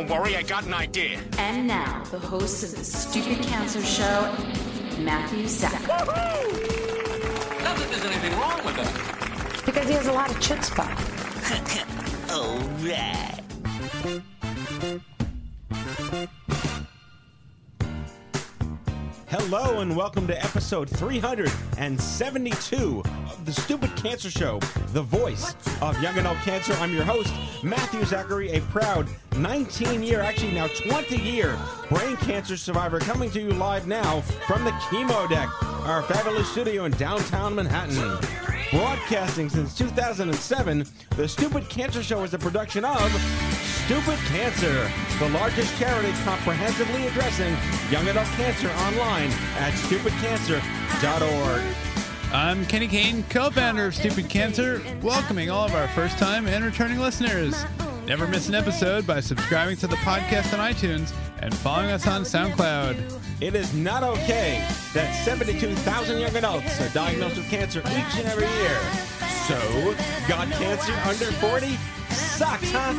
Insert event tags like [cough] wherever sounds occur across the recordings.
Don't worry, I got an idea. And now, the host of the Stupid Cancer Show, Matthew Zack. Not that there's anything wrong with that. Because he has a lot of chutzpah. [laughs] Hello and welcome to episode 372 of the Stupid Cancer Show, the voice of young adult cancer. I'm your host, Matthew Zachary, a proud 19 year, actually now 20 year brain cancer survivor, coming to you live now from the chemo deck, our fabulous studio in downtown Manhattan. Broadcasting since 2007, the Stupid Cancer Show is a production of Stupid Cancer, the largest charity comprehensively addressing young adult cancer online at stupidcancer.org. I'm Kenny Kane, co founder of Stupid Cancer, welcoming all of our first time and returning listeners. Never miss an episode by subscribing to the podcast on iTunes and following us on SoundCloud. It is not okay that 72,000 young adults are diagnosed with cancer each and every year. So, got cancer under 40? Sucks, huh?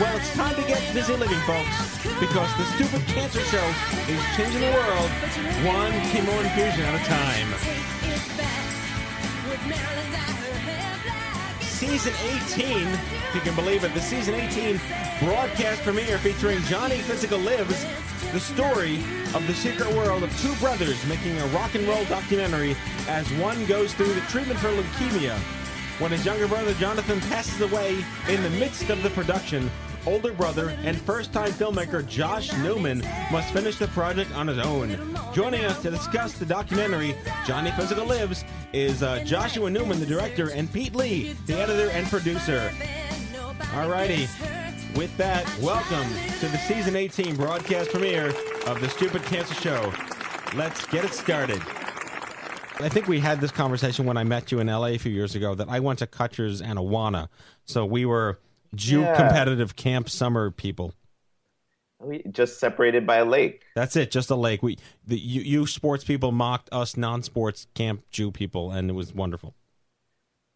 Well, it's time to get busy living, folks, because the Stupid Cancer Show is changing the world one chemo infusion at a time. Season 18, if you can believe it, the season 18 broadcast premiere featuring Johnny Physical Lives, the story of the secret world of two brothers making a rock and roll documentary as one goes through the treatment for leukemia. When his younger brother Jonathan passes away in the midst of the production, older brother and first time filmmaker Josh Neuman must finish the project on his own. Joining us to discuss the documentary Johnny Physical Lives is uh, Joshua Neuman, the director, and Pete Lee, the editor and producer. Alrighty. With that, welcome to the season 18 broadcast premiere of the Stupid Cancer Show. Let's get it started. I think we had this conversation when I met you in LA a few years ago that I went to Kutsher's and Awana. So we were Jew Yeah. competitive camp summer people. We just separated by a lake. That's it, just a lake. We the you, you sports people mocked us non-sports camp Jew people and it was wonderful.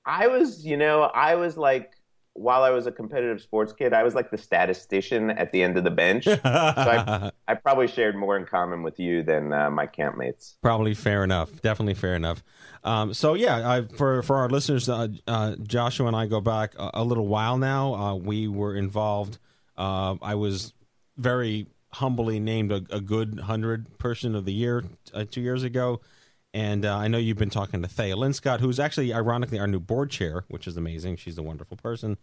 I was, you know, I was like, while I was a competitive sports kid, I was like the statistician at the end of the bench. [laughs] so I, I probably shared more in common with you than uh, my campmates. Probably fair enough. Definitely fair enough. Um, so yeah, I, for for our listeners, uh, uh, Joshua and I go back a, a little while now. Uh, we were involved. Uh, I was very humbly named a, a good hundred person of the year uh, two years ago, and uh, I know you've been talking to Thea Linscott, who's actually ironically our new board chair, which is amazing. She's a wonderful person,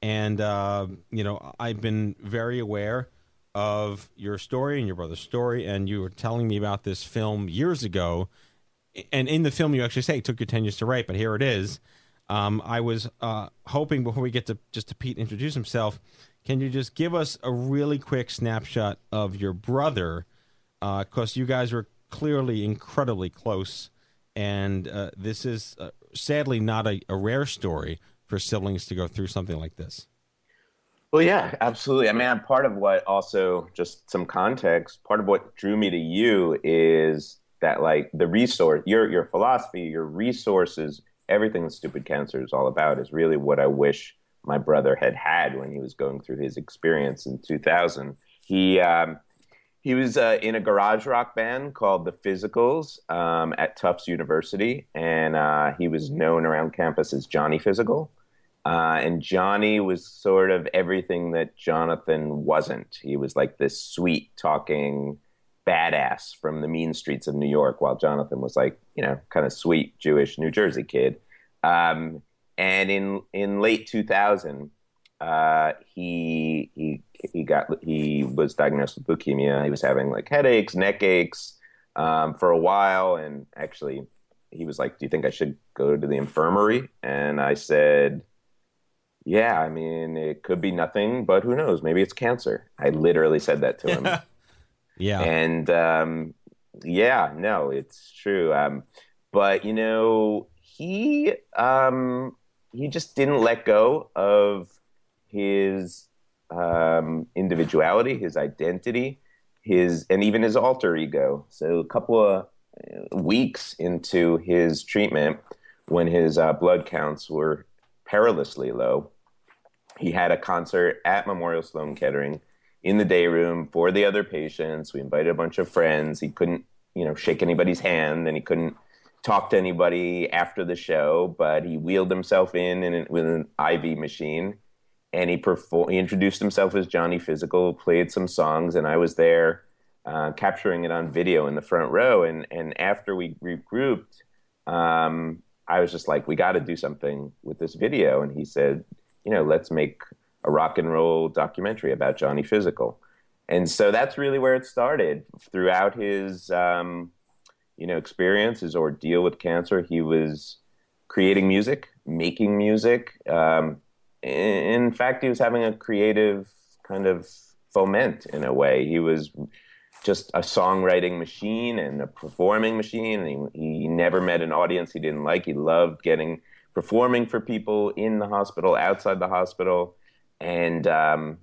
and uh, you know I've been very aware of your story and your brother's story, and you were telling me about this film years ago. And in the film, you actually say it took you ten years to write, but here it is. Um, I was uh, hoping before we get to just to Pete introduce himself, can you just give us a really quick snapshot of your brother? Because you guys were clearly incredibly close, and uh, this is uh, sadly not a, a rare story for siblings to go through something like this. Well, yeah, absolutely. I mean, part of what also, just some context, part of what drew me to you is that, like, the resource, your, your philosophy, your resources, everything that Stupid Cancer is all about is really what I wish my brother had had when he was going through his experience in 2000. He, um, he was uh, in a garage rock band called the Physicals um, at Tufts University, and uh, he was known around campus as Johnny Physical. Uh, and Johnny was sort of everything that Jonathan wasn't. He was like this sweet talking, badass from the mean streets of New York, while Jonathan was like, you know, kind of sweet Jewish New Jersey kid. Um, and in in late 2000, uh, he he he got he was diagnosed with leukemia. He was having like headaches, neck aches um, for a while, and actually, he was like, "Do you think I should go to the infirmary?" And I said, "Yeah, I mean, it could be nothing, but who knows? Maybe it's cancer." I literally said that to him. [laughs] yeah, and um, yeah, no, it's true. Um, but you know, he um, he just didn't let go of his um, individuality, his identity, his and even his alter ego. So a couple of uh, weeks into his treatment, when his uh, blood counts were perilously low, he had a concert at Memorial Sloan Kettering in the day room for the other patients. We invited a bunch of friends. He couldn't, you know, shake anybody's hand, and he couldn't talk to anybody after the show. But he wheeled himself in, in with an IV machine and he. He introduced himself as Johnny Physical, played some songs, and I was there uh, capturing it on video in the front row. And and after we regrouped, um, I was just like, we got to do something with this video. And he said, you know, let's make a rock and roll documentary about Johnny Physical. And so that's really where it started. Throughout his, um, you know, experience, his ordeal with cancer, he was creating music, making music. Um, in fact, he was having a creative kind of foment in a way. He was just a songwriting machine and a performing machine. And he, he never met an audience he didn't like. He loved getting performing for people in the hospital, outside the hospital, and um,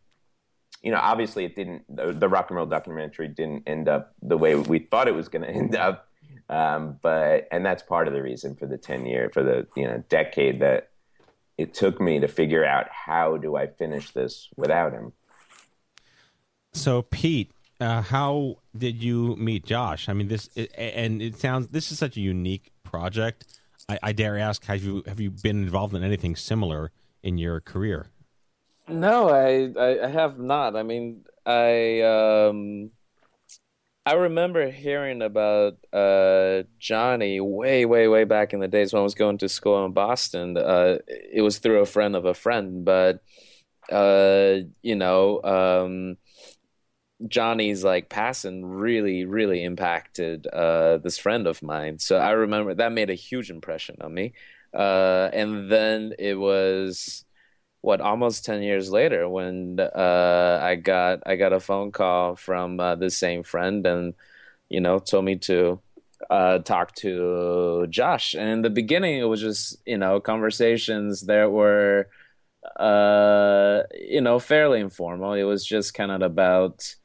you know, obviously, it didn't. The, the, rock and roll documentary didn't end up the way we thought it was going [laughs] to end up. Um, but and that's part of the reason for the ten year, for the you know decade that it took me to figure out how do I finish this without him. So, Pete, uh, how did you meet Josh? I mean, this and it sounds this is such a unique project. I, I, dare ask, have you have you been involved in anything similar in your career? No, I I, I have not. I mean, I um I remember hearing about uh, Johnny way, way, way back in the days when I was going to school in Boston. Uh, it was through a friend of a friend, but uh, you know, um, Johnny's like passing really, really impacted uh, this friend of mine. So I remember that made a huge impression on me. Uh, and then it was what almost 10 years later when uh, I got I got a phone call from uh, the same friend and you know told me to uh, talk to Josh and in the beginning it was just you know conversations that were uh, you know fairly informal it was just kind of about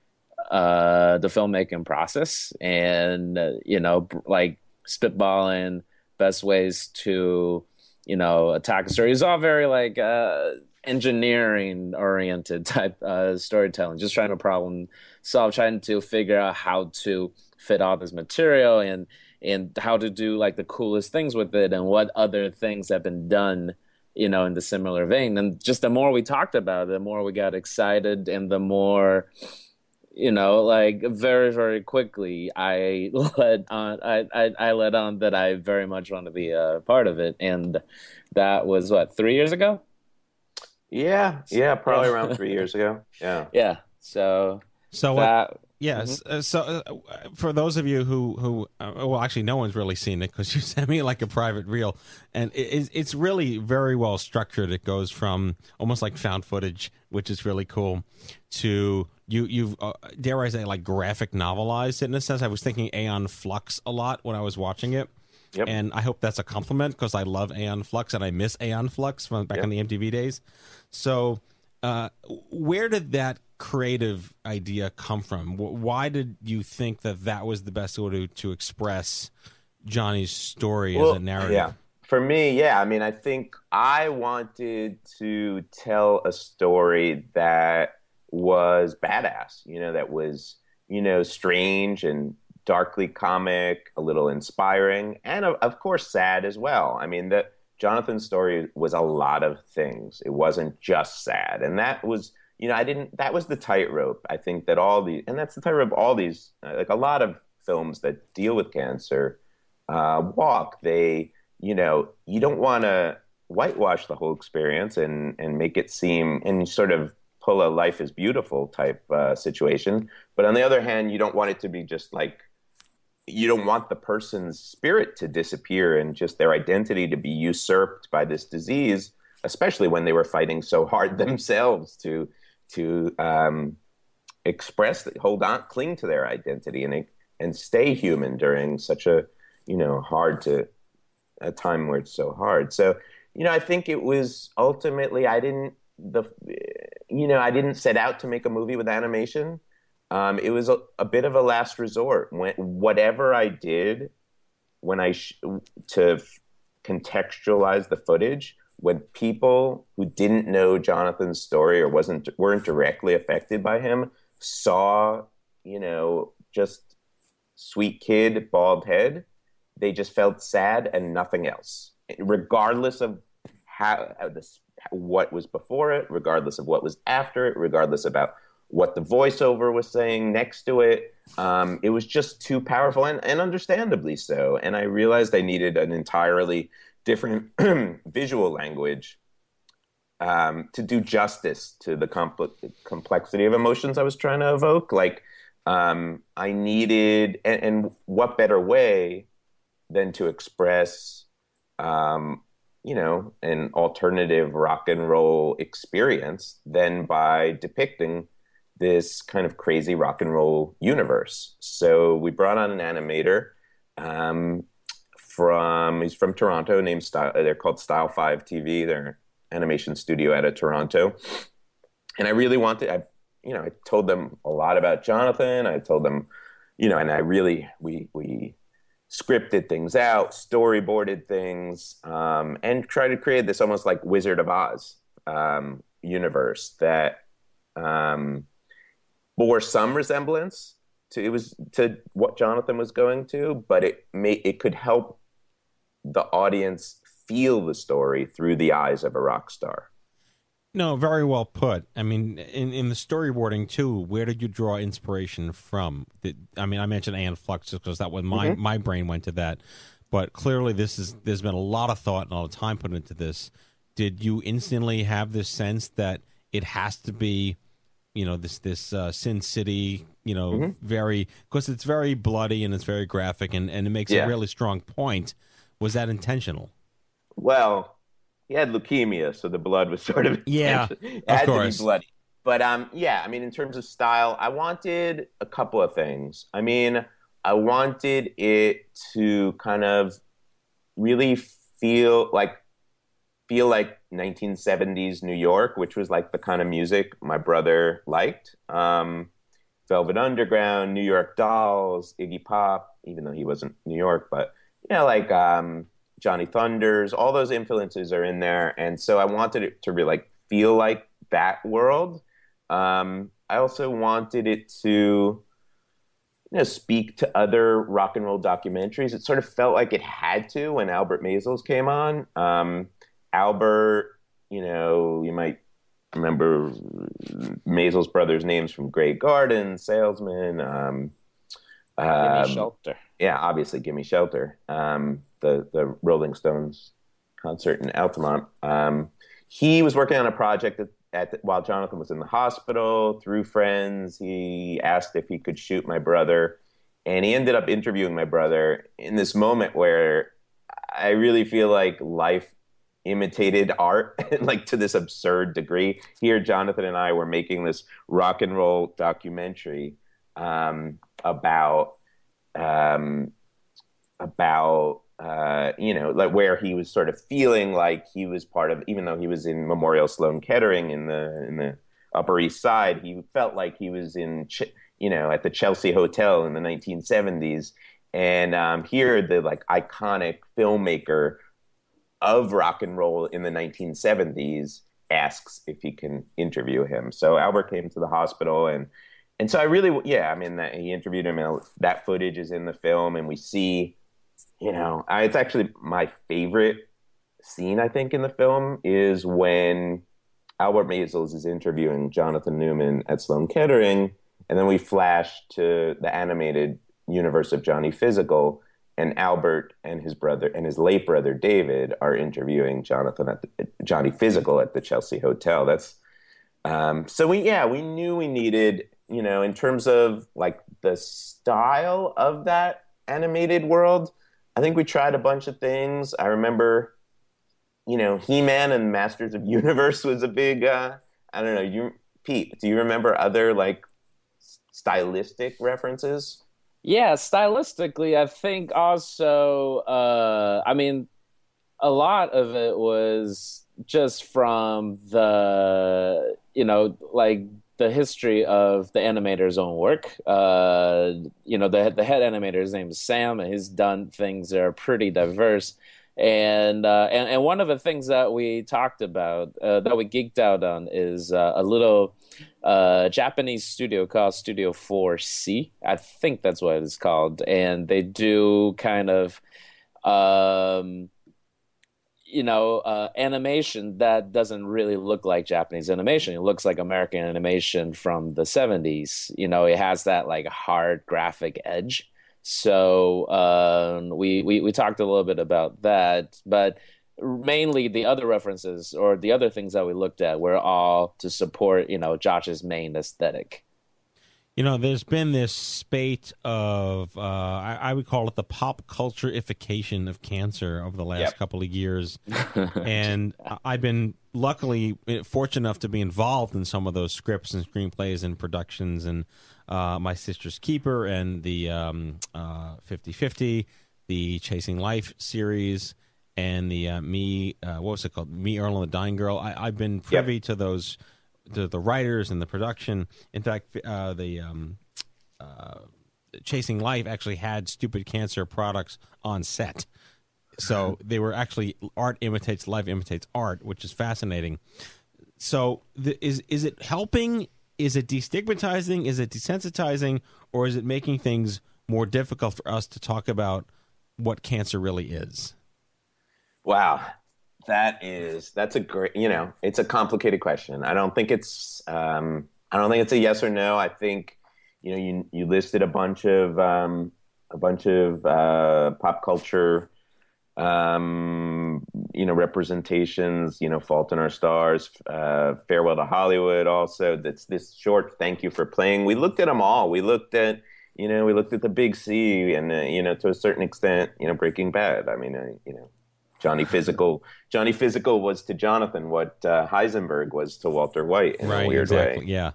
uh, the filmmaking process and you know like spitballing best ways to you know attack a story. It's all very like uh, engineering oriented type uh, storytelling, just trying to problem solve, trying to figure out how to fit all this material and and how to do like the coolest things with it and what other things have been done you know in the similar vein. And just the more we talked about it the more we got excited and the more you know like very very quickly i [laughs] led on i i, I led on that i very much want to be a part of it. And that was what three years ago yeah, yeah, probably around three years ago. [laughs] Yeah, yeah. So, so that. Yes. Mm-hmm. Uh, so, uh, for those of you who who uh, well, actually, no one's really seen it because you [laughs] sent me like a private reel, and it, it's really very well structured. It goes from almost like found footage, which is really cool, to you you've uh, dare I say like graphic novelized it in a sense. I was thinking Aeon Flux a lot when I was watching it. Yep. And I hope that's a compliment because I love Aeon Flux and I miss Aeon Flux from back yep. in the MTV days. So, uh, where did that creative idea come from? Why did you think that that was the best way to, to express Johnny's story well, as a narrative? Yeah. For me, yeah. I mean, I think I wanted to tell a story that was badass, you know, that was, you know, strange and darkly comic, a little inspiring, and of, of course sad as well. I mean, the Jonathan's story was a lot of things. It wasn't just sad, and that was you know, I didn't. That was the tightrope. I think that all the, and that's the tightrope. Of all these, uh, like a lot of films that deal with cancer, uh, walk. They, you know, you don't want to whitewash the whole experience and and make it seem and sort of pull a life is beautiful type uh, situation. But on the other hand, you don't want it to be just like you don't want the person's spirit to disappear and just their identity to be usurped by this disease, especially when they were fighting so hard [laughs] themselves to to um, express, hold on, cling to their identity and and stay human during such a you know hard to a time where it's so hard. So you know, I think it was ultimately I didn't the you know I didn't set out to make a movie with animation. Um, it was a, a, bit of a last resort. When whatever I did, when I sh- to f- contextualize the footage, when people who didn't know Jonathan's story or wasn't weren't directly affected by him saw, you know, just sweet kid, bald head, they just felt sad and nothing else, regardless of how, how this what was before it, regardless of what was after it, regardless about what the voiceover was saying next to it. Um, it was just too powerful and, and understandably so. And I realized I needed an entirely different [clears throat] visual language um, to do justice to the compl- complexity of emotions I was trying to evoke. Like, um, I needed, and, and, what better way than to express, um, you know, an alternative rock and roll experience than by depicting this kind of crazy rock and roll universe. So we brought on an animator um, from he's from Toronto, named Style. They're called Style Five TV. They're animation studio out of Toronto, and I really wanted. I you know I told them a lot about Jonathan. I told them, you know, and I really we we scripted things out, storyboarded things, um, and tried to create this almost like Wizard of Oz um, universe that um, bore some resemblance to it was to what Jonathan was going to, but it may it could help the audience feel the story through the eyes of a rock star. No, very well put. I mean, in in the storyboarding too, where did you draw inspiration from? I mean, I mentioned Aeon Flux because that was my mm-hmm. my brain went to that, but clearly this is there's been a lot of thought and a lot of time put into this. Did you instantly have this sense that it has to be you know this this uh, Sin City, you know, mm-hmm. very because it's very bloody and it's very graphic and and it makes yeah. a really strong point. Was that intentional? Well, he had leukemia, so the blood was [laughs] sort of yeah, it had to be bloody. But um, yeah, I mean, in terms of style, I wanted a couple of things. I mean, I wanted it to kind of really feel like feel like 1970s New York, which was like the kind of music my brother liked. Um, Velvet Underground, New York Dolls, Iggy Pop, even though he wasn't New York, but you know, like um, Johnny Thunders, all those influences are in there, and so I wanted it to really like feel like that world. Um, I also wanted it to you know, speak to other rock and roll documentaries. It sort of felt like it had to when Albert Maysles came on. Um, Albert, you know, you might remember Maysles brothers' names from Grey Gardens, Salesman, um, um, Gimme Shelter. Yeah, obviously, Gimme Shelter. Um, the the Rolling Stones concert in Altamont. Um, he was working on a project at, at the, while Jonathan was in the hospital. Through friends, he asked if he could shoot my brother, and he ended up interviewing my brother in this moment where I really feel like life imitated art [laughs] like to this absurd degree. Here, Jonathan and I were making this rock and roll documentary um, about um, about uh, you know like where he was sort of feeling like he was part of, even though he was in Memorial Sloan Kettering in the in the Upper East Side, he felt like he was in you know at the Chelsea Hotel in the 1970s. And um, here, the like iconic filmmaker of rock and roll in the 1970s asks if he can interview him. So Albert came to the hospital and and so I really yeah, I mean that he interviewed him and that footage is in the film and we see you know, I, it's actually my favorite scene I think in the film is when Albert Maysles is interviewing Jonathan Neuman at Sloan Kettering, and then we flash to the animated universe of Johnny Physical, and Albert and his brother and his late brother David are interviewing Jonathan at the, Johnny Physical at the Chelsea Hotel. That's um, so we yeah we knew we needed you know in terms of like the style of that animated world. I think we tried a bunch of things. I remember, you know, He Man and Masters of Universe [laughs] was a big. Uh, I don't know. You, Pete, do you remember other like stylistic references? Yeah, stylistically, I think also, uh, I mean, a lot of it was just from the, you know, like the history of the animator's own work. Uh, you know, the the head animator's name is Sam, and he's done things that are pretty diverse. And uh, and and one of the things that we talked about uh, that we geeked out on is uh, a little uh, Japanese studio called Studio 4C. I think that's what it's called, and they do kind of. Um, you know, uh, animation that doesn't really look like Japanese animation. It looks like American animation from the 70s. You know, it has that like hard graphic edge. So um, we, we we talked a little bit about that, but mainly the other references or the other things that we looked at were all to support you know Josh's main aesthetic. You know, there's been this spate of, uh, I, I, would call it the pop cultureification of cancer over the last yep. couple of years. [laughs] and I've been luckily fortunate enough to be involved in some of those scripts and screenplays and productions. And uh, My Sister's Keeper and the um, uh, 50-50, the Chasing Life series, and the uh, Me, uh, what was it called? Me, Earl and the Dying Girl. I, have been privy yep. to those the the writers and the production. In fact, uh, the um, uh, Chasing Life actually had Stupid Cancer products on set, so [laughs] they were actually art imitates life imitates art, which is fascinating. So, the, is is it helping? Is it destigmatizing? Is it desensitizing? Or is it making things more difficult for us to talk about what cancer really is? Wow, that is that's a great you know it's a complicated question. I don't think it's um, i don't think it's a yes or no. I think you know you you listed a bunch of um, a bunch of uh, pop culture um, you know representations you know fault in our stars uh, farewell to hollywood also. That's this short thank you for playing. We looked at them all. We looked at you know we looked at the big c and uh, you know to a certain extent you know breaking bad. I mean uh, you know Johnny Physical. Johnny Physical was to Jonathan what uh, Heisenberg was to Walter White in right, a weird exactly. way. Yeah.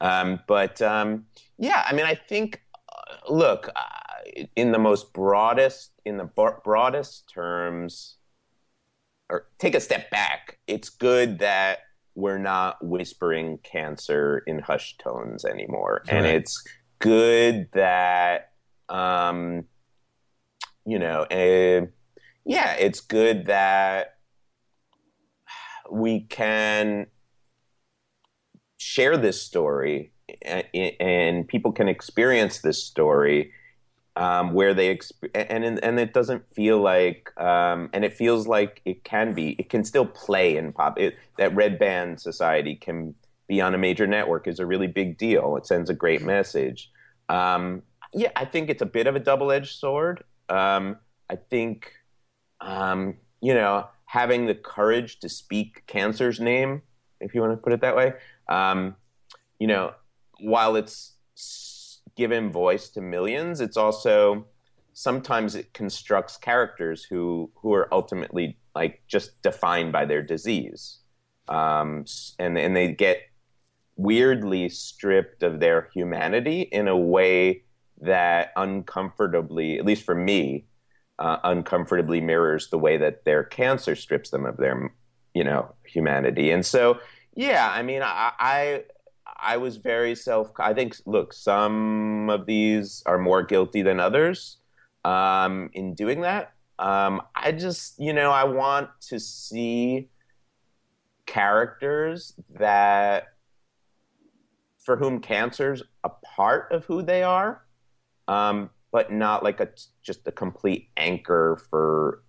Um, but um, yeah, I mean, I think, uh, look, uh, in the most broadest, in the broadest terms, or take a step back. It's good that we're not whispering cancer in hushed tones anymore, and it's good that, um, you know. Uh, yeah, it's good that we can share this story and, people can experience this story um, where they exp- and and it doesn't feel like um, and it feels like it can be it can still play in pop it, that red band society can be on a major network is a really big deal. It sends a great message. Um, yeah I think it's a bit of a double edged sword. Um, I think um, you know, having the courage to speak cancer's name, if you want to put it that way. Um, you know, while it's given voice to millions, it's also sometimes it constructs characters who who are ultimately like just defined by their disease, um, and and they get weirdly stripped of their humanity in a way that uncomfortably, at least for me, uh, uncomfortably mirrors the way that their cancer strips them of their, you know, humanity. And so, yeah, I mean, I, I, I was very self. I think, look, some of these are more guilty than others um, in doing that. Um, I just, you know, I want to see characters that for whom cancer's a part of who they are. Um, but not like a just a complete anchor for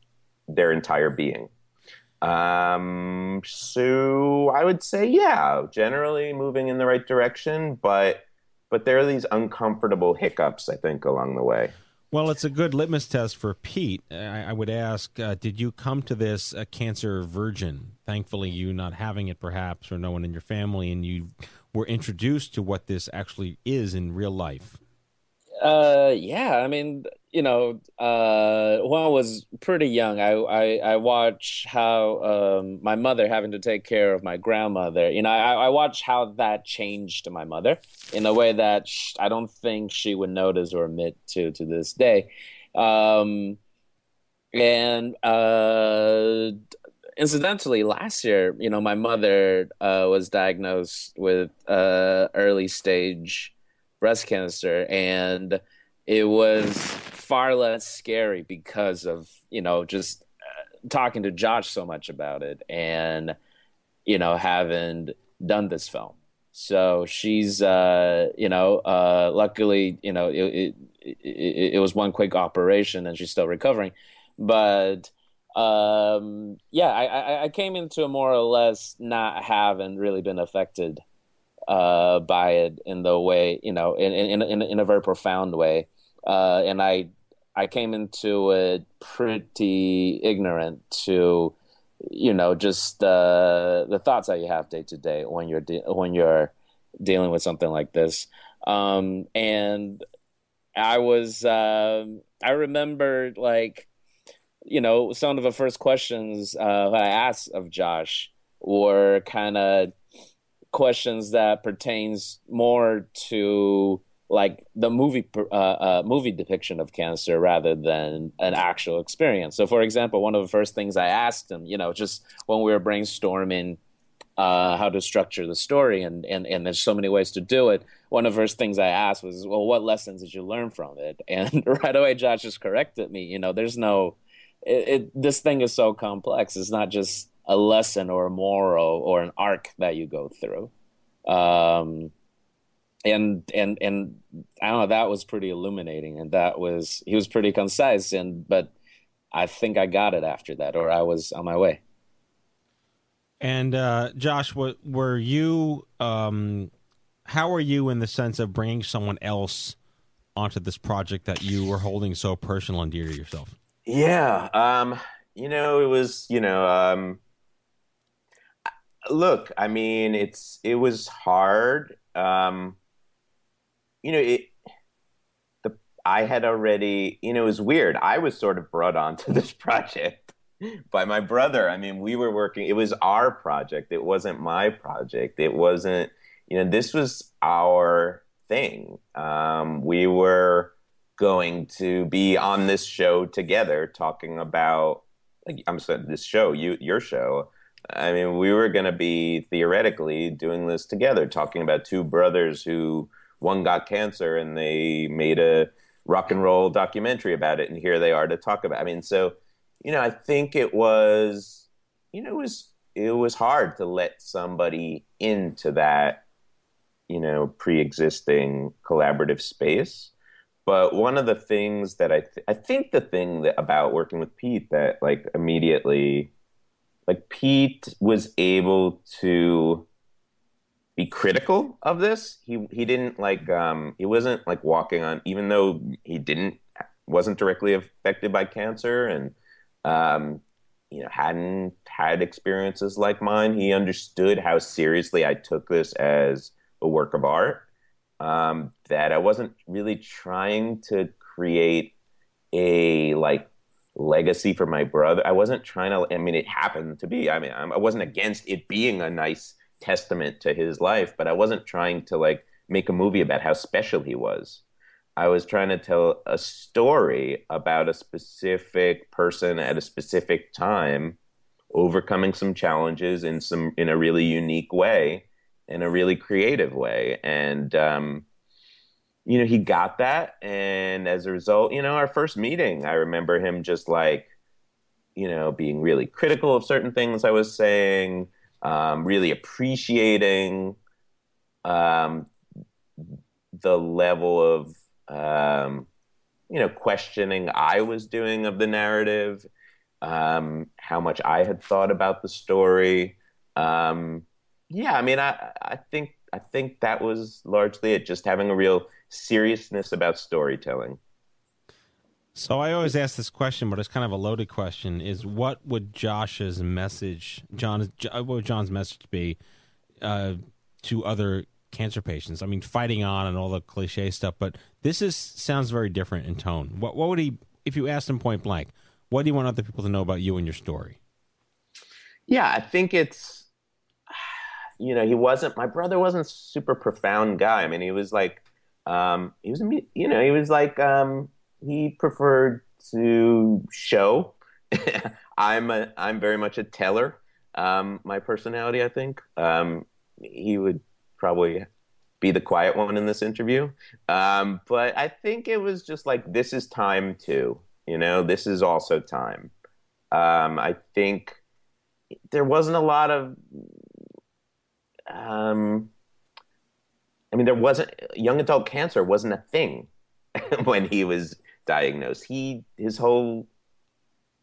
their entire being. Um, so I would say, yeah, generally moving in the right direction, but but there are these uncomfortable hiccups, I think, along the way. Well, it's a good litmus test for Pete. I, I would ask, uh, did you come to this a cancer virgin? Thankfully, you not having it, perhaps, or no one in your family, and you were introduced to what this actually is in real life. Uh, yeah. I mean, you know, uh, when I was pretty young, I I, I watched how um, my mother having to take care of my grandmother. You know, I, I watched how that changed my mother in a way that I don't think she would notice or admit to to this day. Um, and uh, incidentally, last year, you know, my mother uh, was diagnosed with uh, early stage breast cancer, and it was far less scary because of you know just uh, talking to Josh so much about it, and you know having done this film. So she's, uh, you know, uh, luckily, you know, it, it, it, it was one quick operation, and she's still recovering. But um, yeah, I, I came into more or less not having really been affected uh, by it in the way you know in in in, in a very profound way, uh, and I I came into it pretty ignorant to you know just uh, the thoughts that you have day to day when you're de- when you're dealing with something like this, um, and I was um, I remember like you know some of the first questions uh, I asked of Josh were kind of questions that pertains more to like the movie uh, uh, movie depiction of cancer rather than an actual experience. So, for example, one of the first things I asked him, you know, just when we were brainstorming uh, how to structure the story, and, and and there's so many ways to do it. One of the first things I asked was, "Well, what lessons did you learn from it?" [laughs] And right away, Josh just corrected me. You know, there's no, it, it this thing is so complex. It's not just a lesson or a moral or an arc that you go through. Um, and and and I don't know. That was pretty illuminating, and that was he was pretty concise. And but I think I got it after that, or I was on my way. And uh, Josh, what, were you? Um, how are you in the sense of bringing someone else onto this project that you were holding so personal and dear to yourself? Yeah, um, you know, it was you know um, look, I mean, it's it was hard. Um, you know, it. The I had already, you know, it was weird. I was sort of brought onto [laughs] this project by my brother. I mean, we were working. It was our project. It wasn't my project. It wasn't. You know, this was our thing. Um, we were going to be on this show together, talking about. Like, I'm saying this show, you your show I mean, we were going to be theoretically doing this together, talking about two brothers who one got cancer and they made a rock and roll documentary about it, and here they are to talk about. I mean, so you know, I think it was, you know, it was it was hard to let somebody into that, you know, pre-existing collaborative space. But one of the things that I th- I think the thing that about working with Pete that like immediately like Pete was able to be critical of this. He he didn't like um he wasn't like walking on even though he didn't wasn't directly affected by cancer and um you know hadn't had experiences like mine. He understood how seriously I took this as a work of art. Um, that I wasn't really trying to create a like legacy for my brother. I wasn't trying to. I mean, it happened to be. I mean, I wasn't against it being a nice testament to his life, but I wasn't trying to like make a movie about how special he was. I was trying to tell a story about a specific person at a specific time overcoming some challenges in some in a really unique way in a really creative way and um, you know, he got that. And as a result, you know, our first meeting, I remember him just like, you know, being really critical of certain things I was saying, um, really appreciating um, the level of, um, you know, questioning I was doing of the narrative. um, how much I had thought about the story. Um, yeah, I mean, I I think I think that was largely it. Just having a real seriousness about storytelling. So I always ask this question, but it's kind of a loaded question: Is what would Josh's message, John, what would John's message be uh, to other cancer patients? I mean, fighting on and all the cliche stuff, but this is sounds very different in tone. What what would he, if you asked him point blank, what do you want other people to know about you and your story? Yeah, I think it's, you know, he wasn't. My brother wasn't super profound guy. I mean, he was like, um, he was, you know, he was like. Um, he preferred to show. [laughs] I'm a, I'm very much a teller. Um, my personality, I think. Um, he would probably be the quiet one in this interview. Um, but I think it was just like this is time too. You know, this is also time. Um, I think there wasn't a lot of. Um, I mean, there wasn't young adult cancer wasn't a thing [laughs] when he was diagnosed. He his whole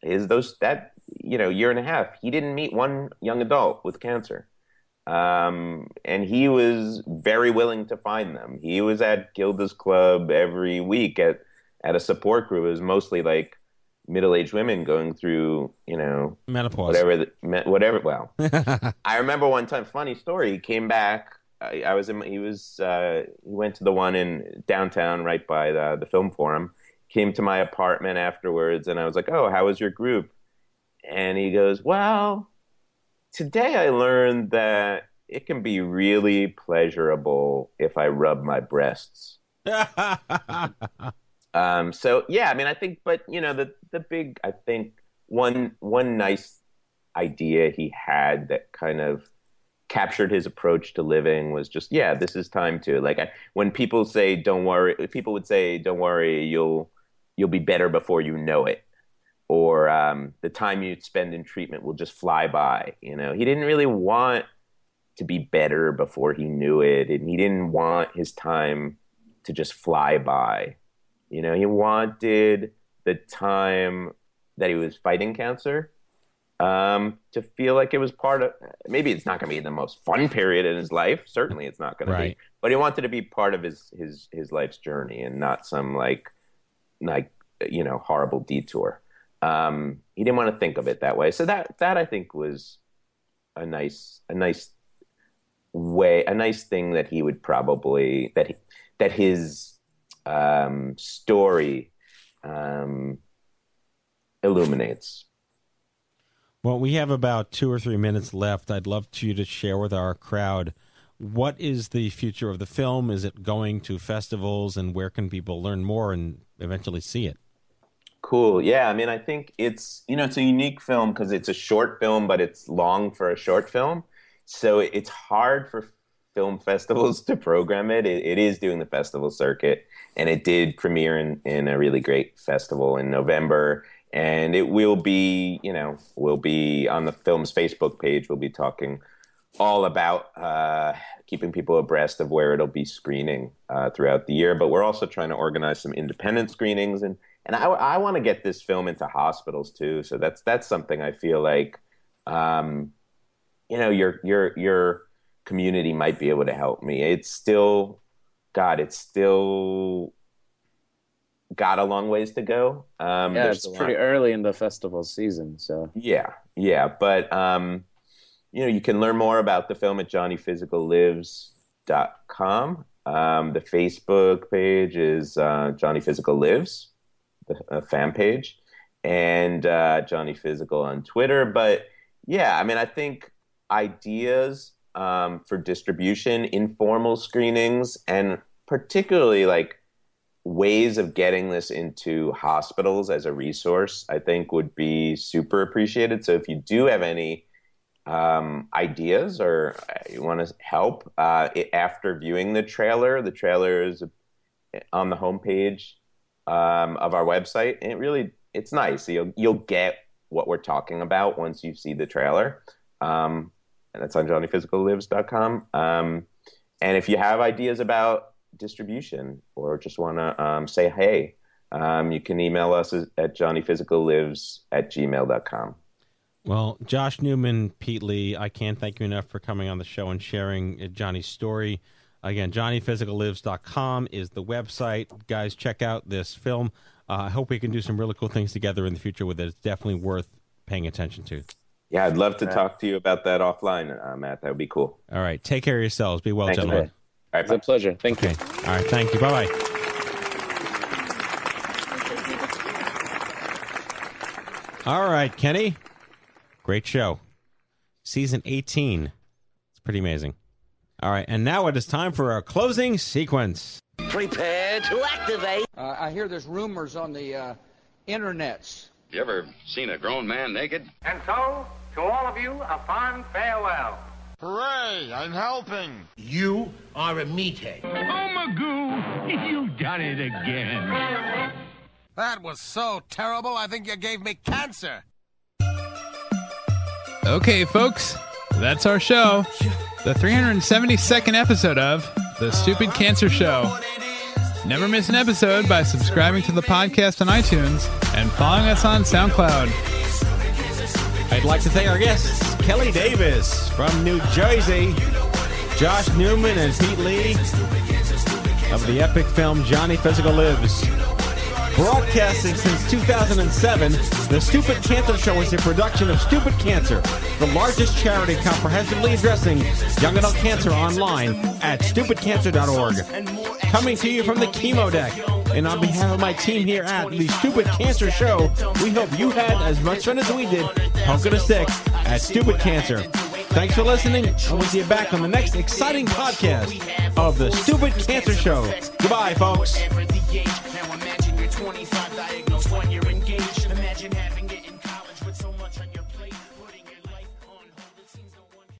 his those that you know year and a half he didn't meet one young adult with cancer, um, and he was very willing to find them. He was at Gilda's Club every week at at a support group. It was mostly like middle aged women going through you know menopause whatever the, whatever. Well, [laughs] I remember one time funny story. He came back. I, I was in, he was uh, he went to the one in downtown right by the the film forum came to my apartment afterwards and I was like, "Oh, how was your group?" And he goes, "Well, today I learned that it can be really pleasurable if I rub my breasts." [laughs] um, so yeah, I mean, I think, but you know, the the big, I think one one nice idea he had that kind of captured his approach to living was just yeah this is time to like I, when people say don't worry people would say don't worry you'll you'll be better before you know it or um, the time you spend in treatment will just fly by you know? He didn't really want to be better before he knew it and he didn't want his time to just fly by you know he wanted the time that he was fighting cancer um, to feel like it was part of maybe it's not going to be the most fun period in his life certainly it's not going Right. to be but he wanted to be part of his his his life's journey and not some like like you know horrible detour. Um, he didn't want to think of it that way. So that that I think was a nice a nice way a nice thing that he would probably that he, that his um, story um, illuminates. Well, we have about two or three minutes left. I'd love to you to share with our crowd what is the future of the film. Is it going to festivals, and where can people learn more and eventually see it? Cool. Yeah, I mean, I think it's you know it's a unique film because it's a short film, but it's long for a short film. So it's hard for film festivals [laughs] to program it. It, it is doing the festival circuit, and it did premiere in, in a really great festival in November. And it will be, you know, will be on the film's Facebook page. We'll be talking all about uh, keeping people abreast of where it'll be screening uh, throughout the year. But we're also trying to organize some independent screenings, and and I, I want to get this film into hospitals too. So that's that's something I feel like, um, you know, your your your community might be able to help me. It's still, God, it's still got a long ways to go. Um, yeah, it's a lot- pretty early in the festival season, so yeah, yeah, but um, you know, you can learn more about the film at johnnyphysicallives.com. Um, the Facebook page is uh, Johnny Physical Lives, the uh, fan page, and uh, Johnny Physical on Twitter. But yeah, I mean, I think ideas um, for distribution, informal screenings, and particularly like ways of getting this into hospitals as a resource, I think would be super appreciated. So if you do have any um, ideas or uh, you want to help uh, it, after viewing the trailer, the trailer is on the homepage um, of our website, and it really it's nice. You'll you'll get what we're talking about once you see the trailer. Um, and that's on johnnyphysicallives.com. Um, and if you have ideas about distribution or just want to um, say hey, um, you can email us at johnnyphysicallives at gmail.com. Well, Josh Neuman, Pete Lee, I can't thank you enough for coming on the show and sharing uh, Johnny's story. Again, johnnyphysicallives.com is the website. Guys, check out this film. Uh, I hope we can do some really cool things together in the future with it. It's definitely worth paying attention to. Yeah, I'd love to talk to you about that offline, uh, Matt. That would be cool. All right. Take care of yourselves. Be well, Thank you. gentlemen. All right, It's a pleasure. Thank you. All right. Thank you. Bye bye. All right, Kenny. Great show. Season 18. It's pretty amazing. All right. And now it is time for our closing sequence. Prepare to activate. Uh, I hear there's rumors on the uh, internets. You ever seen a grown man naked? And so, to all of you, a fond farewell. Hooray! I'm helping. You are a meathead. Oh, Magoo, [laughs] you've done it again. That was so terrible, I think you gave me cancer. Okay, folks, that's our show. The 372nd episode of The Stupid Cancer Show. Never miss an episode by subscribing to the podcast on iTunes and following us on SoundCloud. I'd like to thank our guests, Kelly Davis from New Jersey, Josh Neuman and Pete Lee of the epic film Johnny Physical Lives. Broadcasting since 2007, The Stupid Cancer Show is a production of Stupid Cancer, the largest charity comprehensively addressing young adult cancer online at stupidcancer.org. Coming to you from the chemo deck. And on behalf of my team here at The Stupid Cancer Show, we hope you had as much fun as we did poking a stick at Stupid Cancer. Thanks for listening, and we'll see you back on the next exciting podcast of The Stupid Cancer Show. Goodbye, folks.